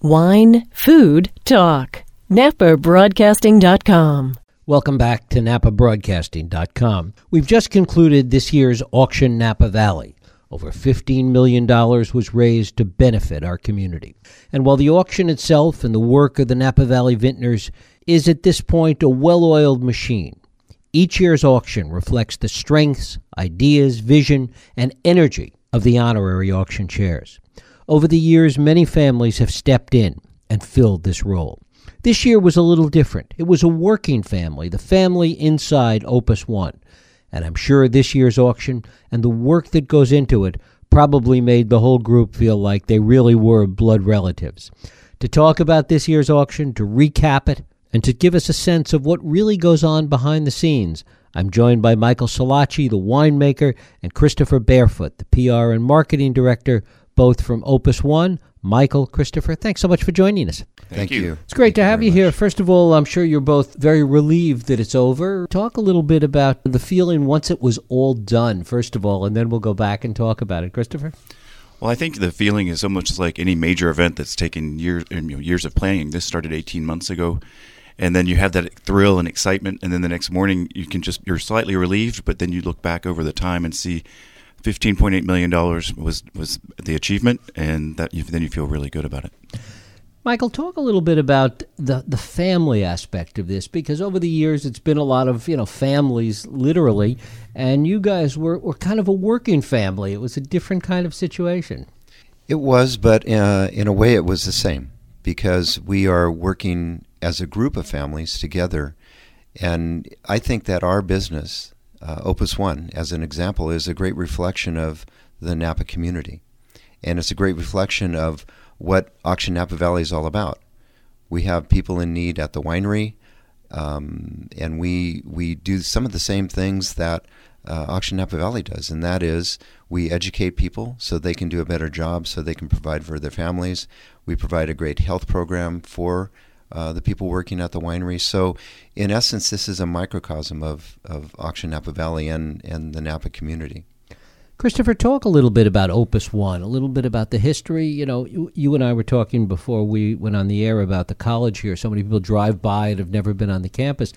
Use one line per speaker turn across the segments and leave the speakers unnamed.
Wine, food, talk. NapaBroadcasting.com.
Welcome back to NapaBroadcasting.com. We've just concluded this year's auction Napa Valley. Over $15 million was raised to benefit our community. And while the auction itself and the work of the Napa Valley Vintners is at this point a well oiled machine, each year's auction reflects the strengths, ideas, vision, and energy of the honorary auction chairs. Over the years, many families have stepped in and filled this role. This year was a little different. It was a working family, the family inside Opus One. And I'm sure this year's auction and the work that goes into it probably made the whole group feel like they really were blood relatives. To talk about this year's auction, to recap it, and to give us a sense of what really goes on behind the scenes, I'm joined by Michael Silacci, the winemaker, and Christopher Barefoot, the PR and marketing director, both from Opus One. Michael, Christopher, thanks so much for joining us.
Thank, you.
It's great
Thank
to have you here.
much.
First of all, I'm sure you're both very relieved that it's over. Talk a little bit about the feeling once it was all done, first of all, and then we'll go back and talk about it. Christopher?
Well, I think the feeling is almost like any major event that's taken years, you know, years of planning. This started 18 months ago, and then you have that thrill and excitement, and then the next morning you can just you're slightly relieved, but then you look back over the time and see 15.8 million dollars was was the achievement, and that you, then you feel really good about it.
Michael, talk a little bit about the the family aspect of this because over the years it's been a lot of you know families literally, and you guys were, were kind of a working family. It was a different kind of situation.
It was, but uh, in a way, it was the same because we are working as a group of families together. And I think that our business, uh, Opus One, as an example, is a great reflection of the Napa community. And it's a great reflection of what Auction Napa Valley is all about. We have people in need at the winery, um, and we, we do some of the same things that uh, Auction Napa Valley does, and that is we educate people so they can do a better job, so they can provide for their families. We provide a great health program for uh, the people working at the winery. So, in essence, this is a microcosm of, of Auction Napa Valley and, and the Napa community.
Christopher, talk a little bit about Opus One, a little bit about the history. You know, you, you and I were talking before we went on the air about the college here. So many people drive by and have never been on the campus.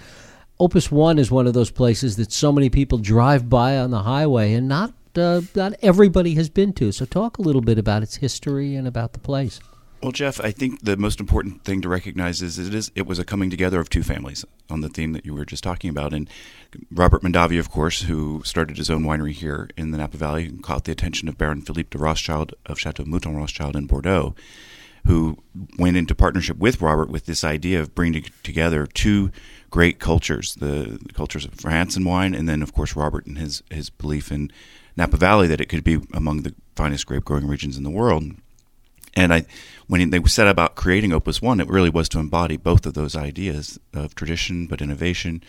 Opus One is one of those places that so many people drive by on the highway, and not uh, not everybody has been to. So, talk a little bit about its history and about the place.
Well, Jeff, I think the most important thing to recognize is it is it was a coming together of two families on the theme that you were just talking about. And Robert Mondavi, of course, who started his own winery here in the Napa Valley and caught the attention of Baron Philippe de Rothschild of Chateau Mouton Rothschild in Bordeaux, who went into partnership with Robert with this idea of bringing together two great cultures, the, the cultures of France and wine, and then, of course, Robert and his, his belief in Napa Valley that it could be among the finest grape growing regions in the world. And I, when they set about creating Opus One, it really was to embody both of those ideas of tradition but innovation,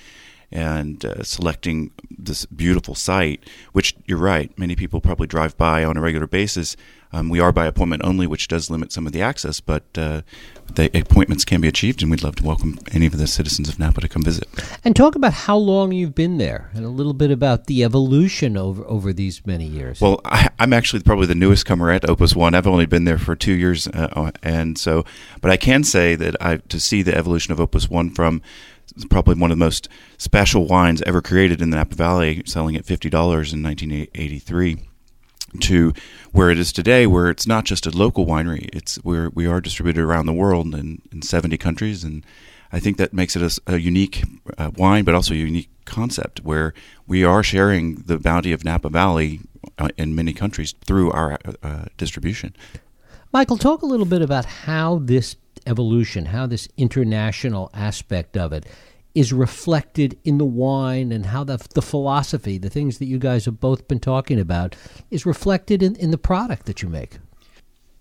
and uh, selecting this beautiful site. Which you're right, many people probably drive by on a regular basis. Um, we are by appointment only, which does limit some of the access, but uh, the appointments can be achieved, and we'd love to welcome any of the citizens of Napa to come visit.
And talk about how long you've been there, and a little bit about the evolution over over these many years.
Well, I, I'm actually probably the newest comer at Opus One. I've only been there for two years, uh, and so, but I can say that I to see the evolution of Opus One from probably one of the most special wines ever created in the Napa Valley, selling at fifty dollars in 1983 to where it is today, where it's not just a local winery. It's where we are distributed around the world in, in 70 countries, and I think that makes it a, a unique uh, wine, but also a unique concept where we are sharing the bounty of Napa Valley uh, in many countries through our uh, distribution.
Michael, talk a little bit about how this evolution, how this international aspect of it is reflected in the wine and how the, the philosophy, the things that you guys have both been talking about, is reflected in, in the product that you make.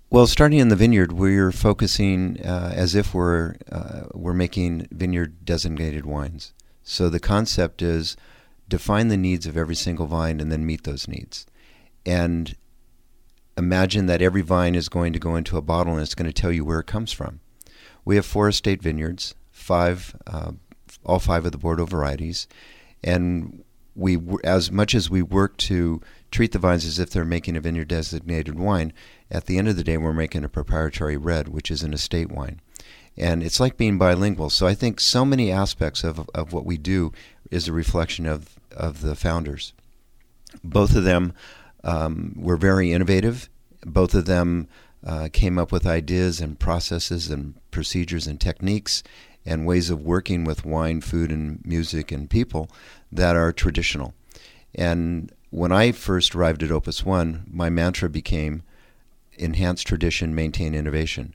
Well, starting in the vineyard, we're focusing uh, as if we're uh, we're making vineyard designated wines. So the concept is define the needs of every single vine and then meet those needs. And imagine that every vine is going to go into a bottle and it's going to tell you where it comes from. We have four estate vineyards, five, uh, all five of the Bordeaux varieties, and we, as much as we work to treat the vines as if they're making a vineyard designated wine, at the end of the day, we're making a proprietary red, which is an estate wine. And it's like being bilingual. So I think so many aspects of, of what we do is a reflection of, of the founders. Both of them um, were very innovative. Both of them uh, came up with ideas and processes and procedures and techniques and ways of working with wine, food, and music and people that are traditional. And when I first arrived at Opus One, my mantra became enhance tradition, maintain innovation,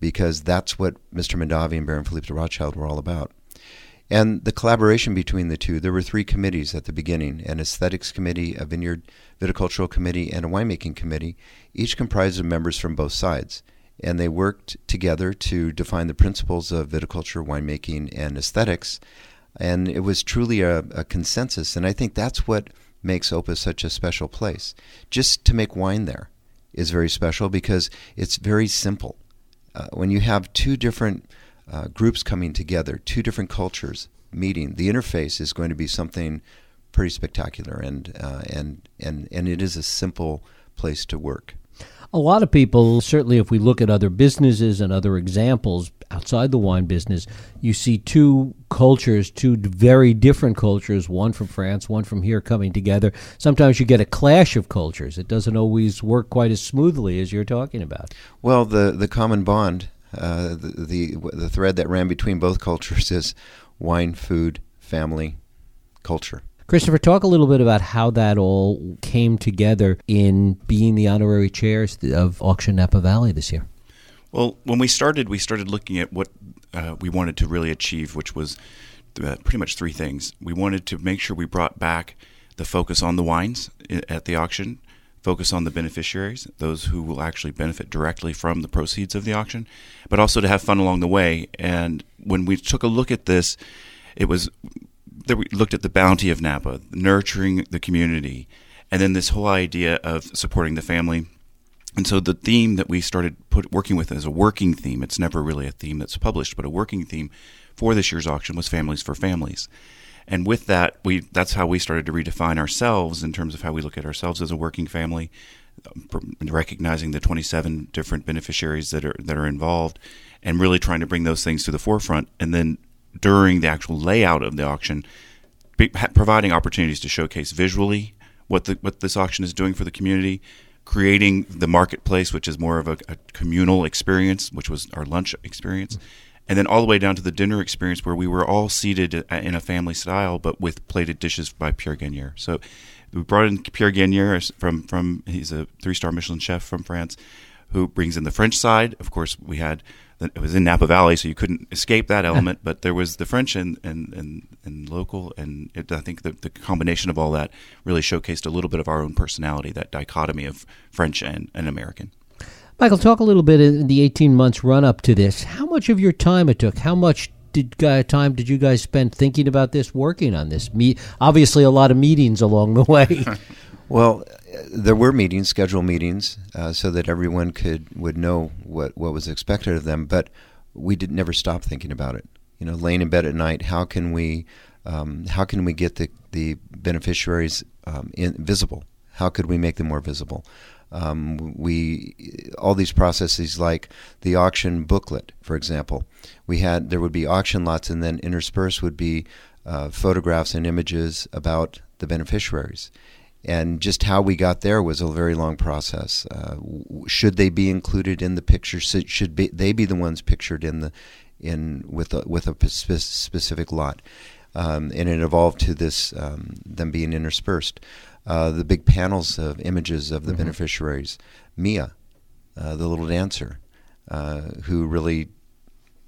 because that's what Mr. Mondavi and Baron Philippe de Rothschild were all about. And the collaboration between the two, there were three committees at the beginning an aesthetics committee, a vineyard viticultural committee, and a winemaking committee, each comprised of members from both sides. And they worked together to define the principles of viticulture, winemaking, and aesthetics. And it was truly a, a consensus. And I think that's what makes Opus such a special place. Just to make wine there is very special because it's very simple. Uh, when you have two different uh, groups coming together, two different cultures meeting, the interface is going to be something pretty spectacular, and uh, and and and it is a simple place to work.
A lot of people, certainly if we look at other businesses and other examples outside the wine business, you see two cultures, two very different cultures, one from France, one from here coming together. Sometimes you get a clash of cultures. It doesn't always work quite as smoothly as you're talking about.
Well, the, the common bond, uh, the, the, the thread that ran between both cultures is wine, food, family, culture.
Christopher, talk a little bit about how that all came together in being the honorary chairs of Auction Napa Valley this year.
Well, when we started, we started looking at what uh, we wanted to really achieve, which was uh, pretty much three things. We wanted to make sure we brought back the focus on the wines at the auction, focus on the beneficiaries, those who will actually benefit directly from the proceeds of the auction, but also to have fun along the way. And when we took a look at this, it was that we looked at the bounty of Napa, nurturing the community, and then this whole idea of supporting the family. And so the theme that we started put, working with as a working theme, it's never really a theme that's published, but a working theme for this year's auction was families for families. And with that, we that's how we started to redefine ourselves in terms of how we look at ourselves as a working family, recognizing the 27 different beneficiaries that are that are involved, and really trying to bring those things to the forefront. And then during the actual layout of the auction, providing opportunities to showcase visually what the what this auction is doing for the community, creating the marketplace, which is more of a, a communal experience, which was our lunch experience, and then all the way down to the dinner experience where we were all seated uh, in a family style, but with plated dishes by Pierre Gagnaire. So we brought in Pierre Gagnaire from from he's a three star Michelin chef from France, who brings in the French side. Of course, we had it was in Napa Valley, so you couldn't escape that element. but there was the French and and and, and local, and it, I think the, the combination of all that really showcased a little bit of our own personality, that dichotomy of French and, and American.
Michael, talk a little bit in the 18 months run up to this. How much of your time it took? How much did uh, time did you guys spend thinking about this, working on this? Me, obviously, a lot of meetings along the way.
well, there were meetings, scheduled meetings, uh, so that everyone could would know what what was expected of them. But we did never stop thinking about it. You know, laying in bed at night, how can we um, how can we get the the beneficiaries um, in, visible? How could we make them more visible? Um, we all these processes like the auction booklet, for example. We had there would be auction lots, and then interspersed would be uh, photographs and images about the beneficiaries and just how we got there was a very long process. Uh, should they be included in the picture? Should be, they be the ones pictured in the in with a, with a specific lot? Um, and it evolved to this um, them being interspersed. Uh, the big panels of images of the mm-hmm. beneficiaries, Mia, uh, the little dancer, uh, who really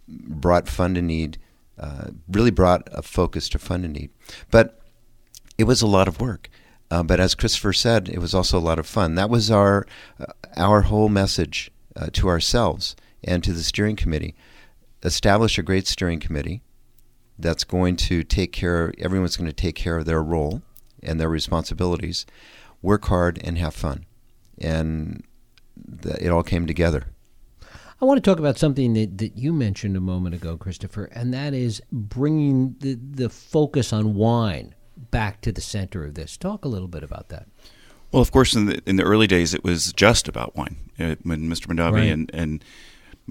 brought fun to need, uh, really brought a focus to Fund to need. But it was a lot of work. Uh, but as Christopher said, it was also a lot of fun. That was our uh, our whole message uh, to ourselves and to the steering committee: establish a great steering committee that's going to take care. Everyone's going to take care of their role and their responsibilities. Work hard and have fun, and th- it all came together.
I want to talk about something that, that you mentioned a moment ago, Christopher, and that is bringing the, the focus on wine back to the center of this. Talk a little bit about that.
Well, of course, in the in the early days, it was just about wine. Uh, when Mr. Mondavi
Right.
and and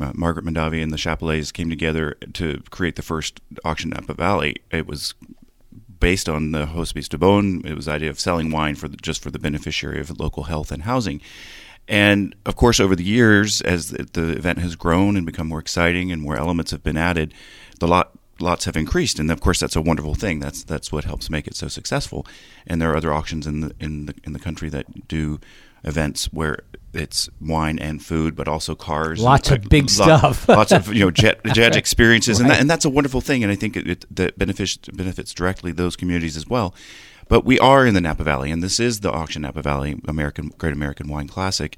uh, Margrit Mondavi and the Chappellets came together to create the first auction in Napa Valley, it was based on the Hospice de Beaune. It was the idea of selling wine for the, just for the beneficiary of local health and housing. And of course, over the years, as the, the event has grown and become more exciting and more elements have been added, the lot lots have increased, and of course, that's a wonderful thing. That's that's what helps make it so successful. And there are other auctions in the in the in the country that do events where it's wine and food, but also cars.
Lots of
Uh,
big
lot-
stuff.
lots of you know jet jet experiences, and that, and that's a wonderful thing. And I think it, it that benefits benefits directly those communities as well. But we are in the Napa Valley, and this is the Auction Napa Valley American Great American Wine Classic,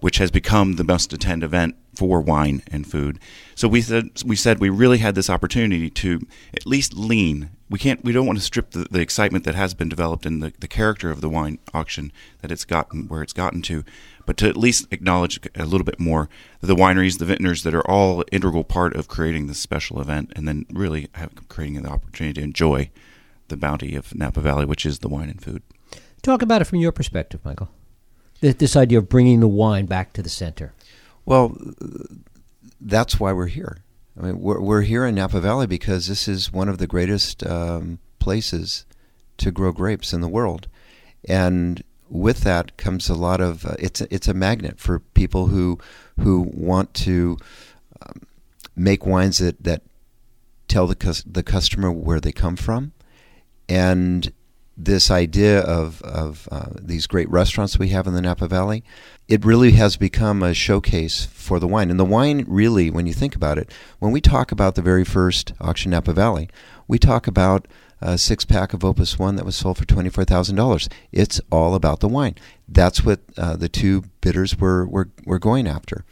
which has become the most attended event for wine and food. So we said we said we really had this opportunity to at least lean. We can't. We don't want to strip the, the excitement that has been developed in the, the character of the wine auction that it's gotten where it's gotten to, but to at least acknowledge a little bit more the wineries, the vintners that are all integral part of creating this special event, and then really have, creating the opportunity to enjoy the bounty of Napa Valley, which is the wine and food.
Talk about it from your perspective, Michael. This, idea of bringing the wine back to the center.
Well, that's why we're here. I mean, we're, we're here in Napa Valley because this is one of the greatest um, places to grow grapes in the world, and with that comes a lot of uh, it's a, it's a magnet for people who who want to um, make wines that that tell the the customer where they come from, and this idea of of uh, these great restaurants we have in the Napa Valley, it really has become a showcase for the wine. And the wine, really, when you think about it, when we talk about the very first auction Napa Valley, we talk about a six pack of Opus One that was sold for twenty four thousand dollars. It's all about the wine. That's what uh, the two bidders were, were were going after,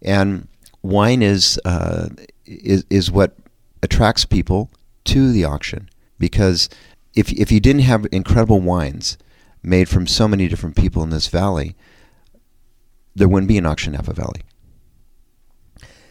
and wine is uh, is is what attracts people to the auction because if if you didn't have incredible wines made from so many different people in this valley, there wouldn't be an auction Napa Valley.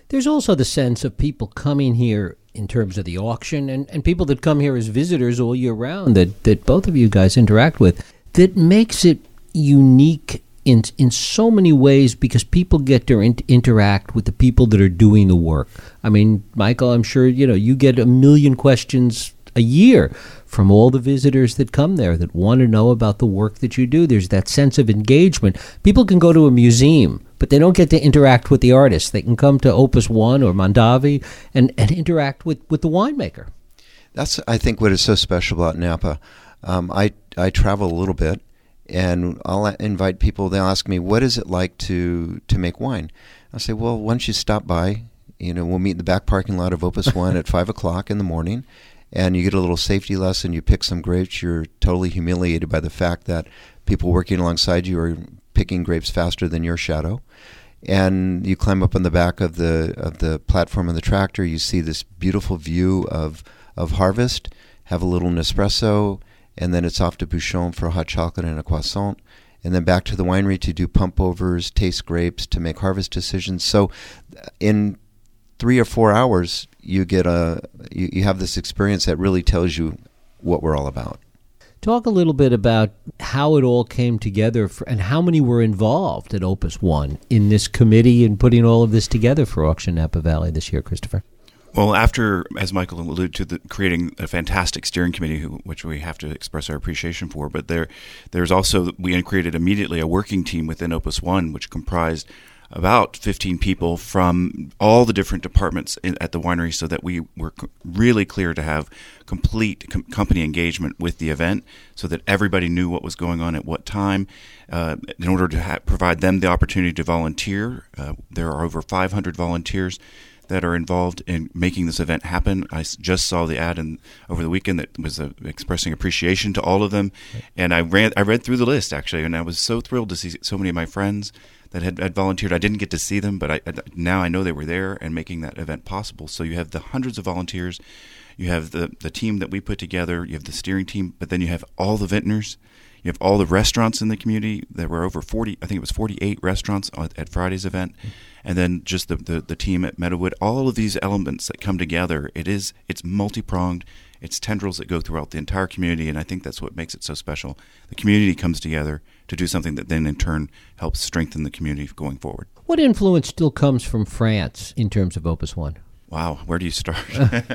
There's also the sense of people coming here in terms of the auction and, and people that come here as visitors all year round that, that both of you guys interact with that makes it unique in in so many ways because people get to in- interact with the people that are doing the work. I mean, Michael, I'm sure you know you get a million questions a year from all the visitors that come there that want to know about the work that you do. There's that sense of engagement. People can go to a museum, but they don't get to interact with the artist. They can come to Opus One or Mondavi and, and interact with, with the winemaker.
That's I think what is so special about Napa. Um, I I travel a little bit, and I'll invite people. They'll ask me, "What is it like to to make wine?" I say, "Well, why don't you stop by? You know, we'll meet in the back parking lot of Opus One at five o'clock in the morning." And you get a little safety lesson. You pick some grapes. You're totally humiliated by the fact that people working alongside you are picking grapes faster than your shadow and you climb up on the back of the of the platform of the tractor. You see this beautiful view of of harvest. Have a little Nespresso, and then it's off to Bouchon for a hot chocolate and a croissant, and then back to the winery to do pump overs, taste grapes, to make harvest decisions. So, in three or four hours, you get a you, you have this experience that really tells you what we're all about.
Talk a little bit about how it all came together for, and how many were involved at Opus One in this committee and putting all of this together for Auction Napa Valley this year, Christopher.
Well, after, as Michael alluded to, the, creating a fantastic steering committee, who, which we have to express our appreciation for, but there, there's also we created immediately a working team within Opus One, which comprised about 15 people from all the different departments in, at the winery, so that we were c- really clear to have complete com- company engagement with the event, so that everybody knew what was going on at what time. Uh, in order to ha- provide them the opportunity to volunteer, uh, there are over 500 volunteers that are involved in making this event happen. I s- just saw the ad in, over the weekend that was uh, expressing appreciation to all of them, and I ran I read through the list actually, and I was so thrilled to see so many of my friends that had, had volunteered. I didn't get to see them, but I, now I know they were there and making that event possible. So you have the hundreds of volunteers, you have the the team that we put together, you have the steering team, but then you have all the vintners. You have all the restaurants in the community. There were over 40, I think it was 48 restaurants at, at Friday's event. And then just the, the, the team at Meadowood. All of these elements that come together, it is, it's multi-pronged. It's tendrils that go throughout the entire community, and I think that's what makes it so special. The community comes together to do something that then, in turn, helps strengthen the community going forward.
What influence still comes from France in terms of Opus One?
Wow, where do you start?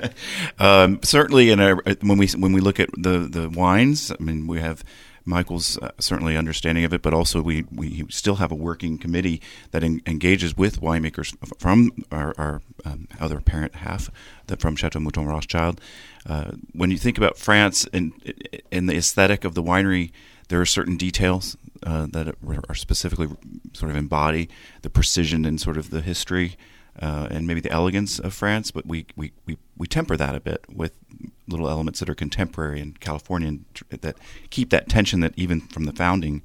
um, certainly, in our, when we when we look at the the wines, I mean, we have Michael's uh, certainly understanding of it, but also we, we still have a working committee that en- engages with winemakers from our, our um, other parent half, the, from Chateau Mouton Rothschild. Uh, when you think about France and, and the aesthetic of the winery, there are certain details uh, that are specifically sort of embody the precision and sort of the history uh, and maybe the elegance of France, but we, we, we, we temper that a bit with little elements that are contemporary and Californian that keep that tension that even from the founding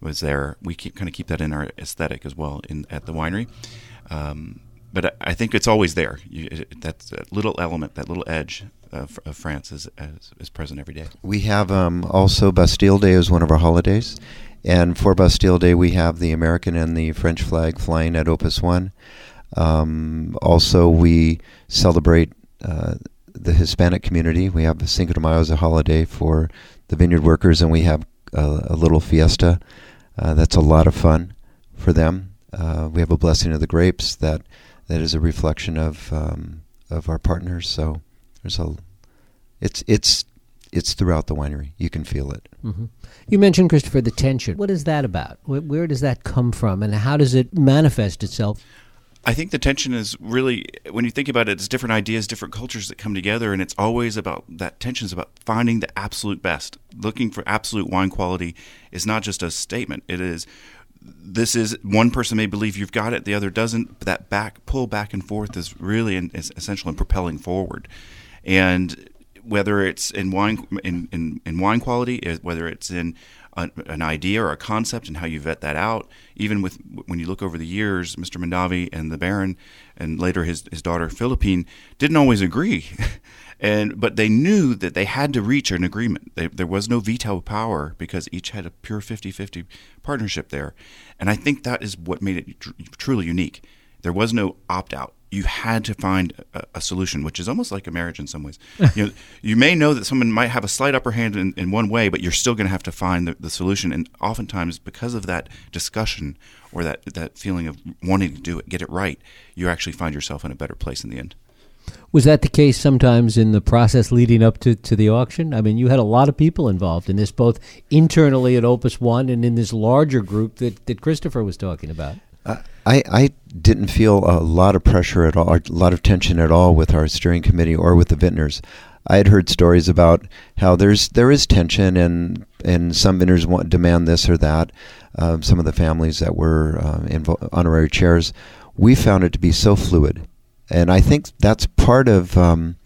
was there. We keep kind of keep that in our aesthetic as well in at the winery. Um, but I, think it's always there. You, that, that, little element, that little edge of, of France is, is, is present every day.
We have um, also Bastille Day is one of our holidays, and for Bastille Day we have the American and the French flag flying at Opus One. Um, also, we celebrate uh, the Hispanic community. We have Cinco de Mayo as a holiday for the vineyard workers, and we have a, a little fiesta uh, that's a lot of fun for them. Uh, we have a blessing of the grapes that that is a reflection of um, of our partners. So there's a it's it's it's throughout the winery. You can feel it.
Mm-hmm. You mentioned Christopher the tension. What is that about? Where, where does that come from, and how does it manifest itself?
I think the tension is really when you think about it, it's different ideas, different cultures that come together, and it's always about that tension is about finding the absolute best. Looking for absolute wine quality is not just a statement; it is. This is one person may believe you've got it, the other doesn't. But that back pull back and forth is really in, is essential in propelling forward, and whether it's in wine in, in, in wine quality, whether it's in an idea or a concept and how you vet that out. Even with when you look over the years, Mr. Mondavi and the Baron, and later his his daughter Philippine didn't always agree, and but they knew that they had to reach an agreement. They, there was no veto power because each had a pure 50-50 partnership there, and I think that is what made it tr- truly unique. There was no opt out you had to find a, a, solution, which is almost like a marriage in some ways. you know, you may know that someone might have a slight upper hand in, in one way, but you're still going to have to find the, the, solution. And oftentimes, because of that discussion or that that feeling of wanting to do it, get it right, you actually find yourself in a better place in the end.
Was that the case sometimes in the process leading up to, to the auction? I mean, you had a lot of people involved in this, both internally at Opus One and in this larger group that, that Christopher was talking about.
I, I didn't feel a lot of pressure at all, a lot of tension at all with our steering committee or with the vintners. I had heard stories about how there's there is tension and and some vintners want demand this or that. Um, some of the families that were uh, honorary chairs, we found it to be so fluid, and I think that's part of um,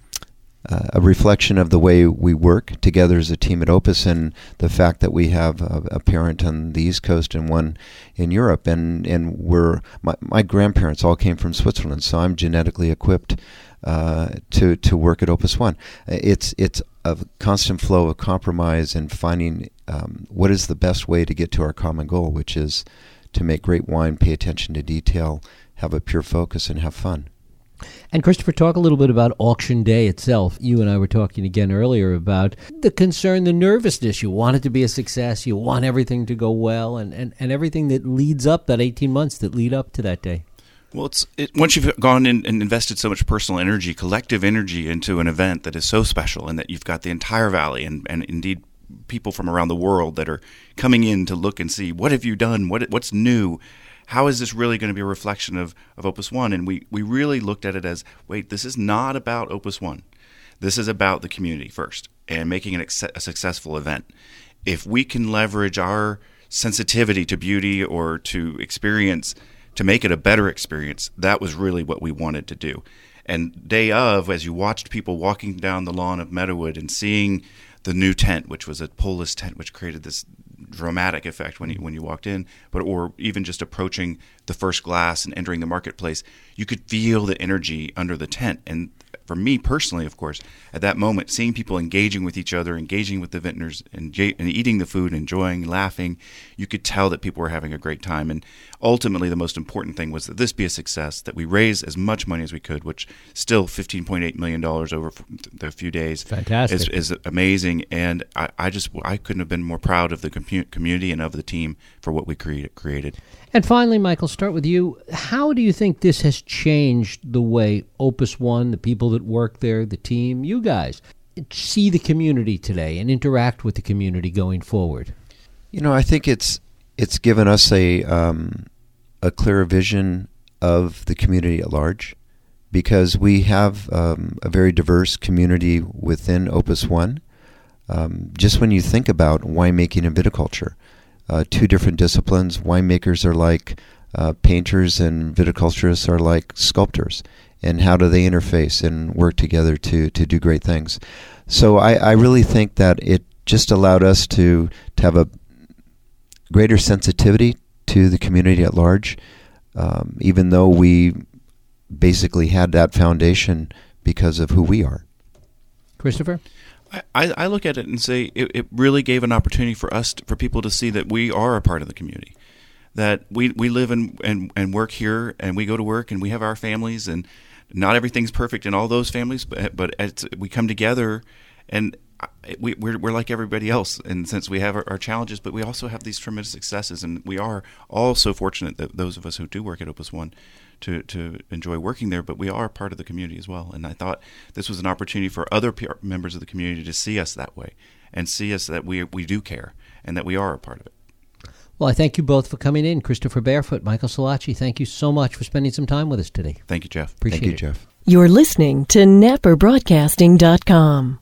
uh, a reflection of the way we work together as a team at Opus and the fact that we have a, a, parent on the East Coast and one in Europe. And, and we're, my, my grandparents all came from Switzerland, so I'm genetically equipped uh, to, to work at Opus One. It's, it's a constant flow of compromise and finding um, what is the best way to get to our common goal, which is to make great wine, pay attention to detail, have a pure focus, and have fun.
And Christopher, talk a little bit about auction day itself. You and I were talking again earlier about the concern, the nervousness. You want it to be a success. You want everything to go well, and, and, and everything that leads up that eighteen months that lead up to that day.
Well, it's it, once you've gone in and invested so much personal energy, collective energy into an event that is so special, and that you've got the entire valley, and, and indeed people from around the world that are coming in to look and see what have you done, what what's new, how is this really going to be a reflection of, of Opus One? And we, we really looked at it as wait, this is not about Opus One. This is about the community first and making it a successful event. If we can leverage our sensitivity to beauty or to experience to make it a better experience, that was really what we wanted to do. And day of, as you watched people walking down the lawn of Meadowood and seeing the new tent, which was a pull-less tent, which created this dramatic effect when you when you walked in, but or even just approaching the first glass and entering the marketplace, you could feel the energy under the tent, and for me personally, of course, at that moment, seeing people engaging with each other, engaging with the vintners, and, and eating the food, enjoying, laughing, you could tell that people were having a great time. And ultimately, the most important thing was that this be a success, that we raise as much money as we could, which still $15.8 million over the few days
Fantastic.
Is, is amazing. And I, I, just I couldn't have been more proud of the community and of the team for what we created.
And finally, Michael, start with you. How do you think this has changed the way Opus One, the people that work there, the team, you guys, see the community today and interact with the community going forward?
You know, I think it's it's given us a um, a clearer vision of the community at large because we have um, a very diverse community within Opus One. Um, just when you think about winemaking and viticulture, uh, two different disciplines. Winemakers are like uh, painters, and viticulturists are like sculptors. And how do they interface and work together to, to do great things? So I, I really think that it just allowed us to, to have a greater sensitivity to the community at large, um, even though we basically had that foundation because of who we are.
Christopher?
I, I look at it and say it, it really gave an opportunity for us, to, for people to see that we are a part of the community, that we, we live and, and, and work here and we go to work and we have our families and not everything's perfect in all those families, but, but we come together and we, we're, we're like everybody else the sense we have our, our, challenges, but we also have these tremendous successes, and we are all so fortunate that those of us who do work at Opus One to, to enjoy working there, but we are part of the community as well. And I thought this was an opportunity for other members of the community to see us that way and see us that we, we do care and that we are a part of it.
Well, I thank you both for coming in. Christopher Barefoot, Michael Silacci, thank you so much for spending some time with us today.
Thank you, Jeff.
Appreciate
thank you,
it.
Jeff.
You're listening to NapaBroadcasting.com.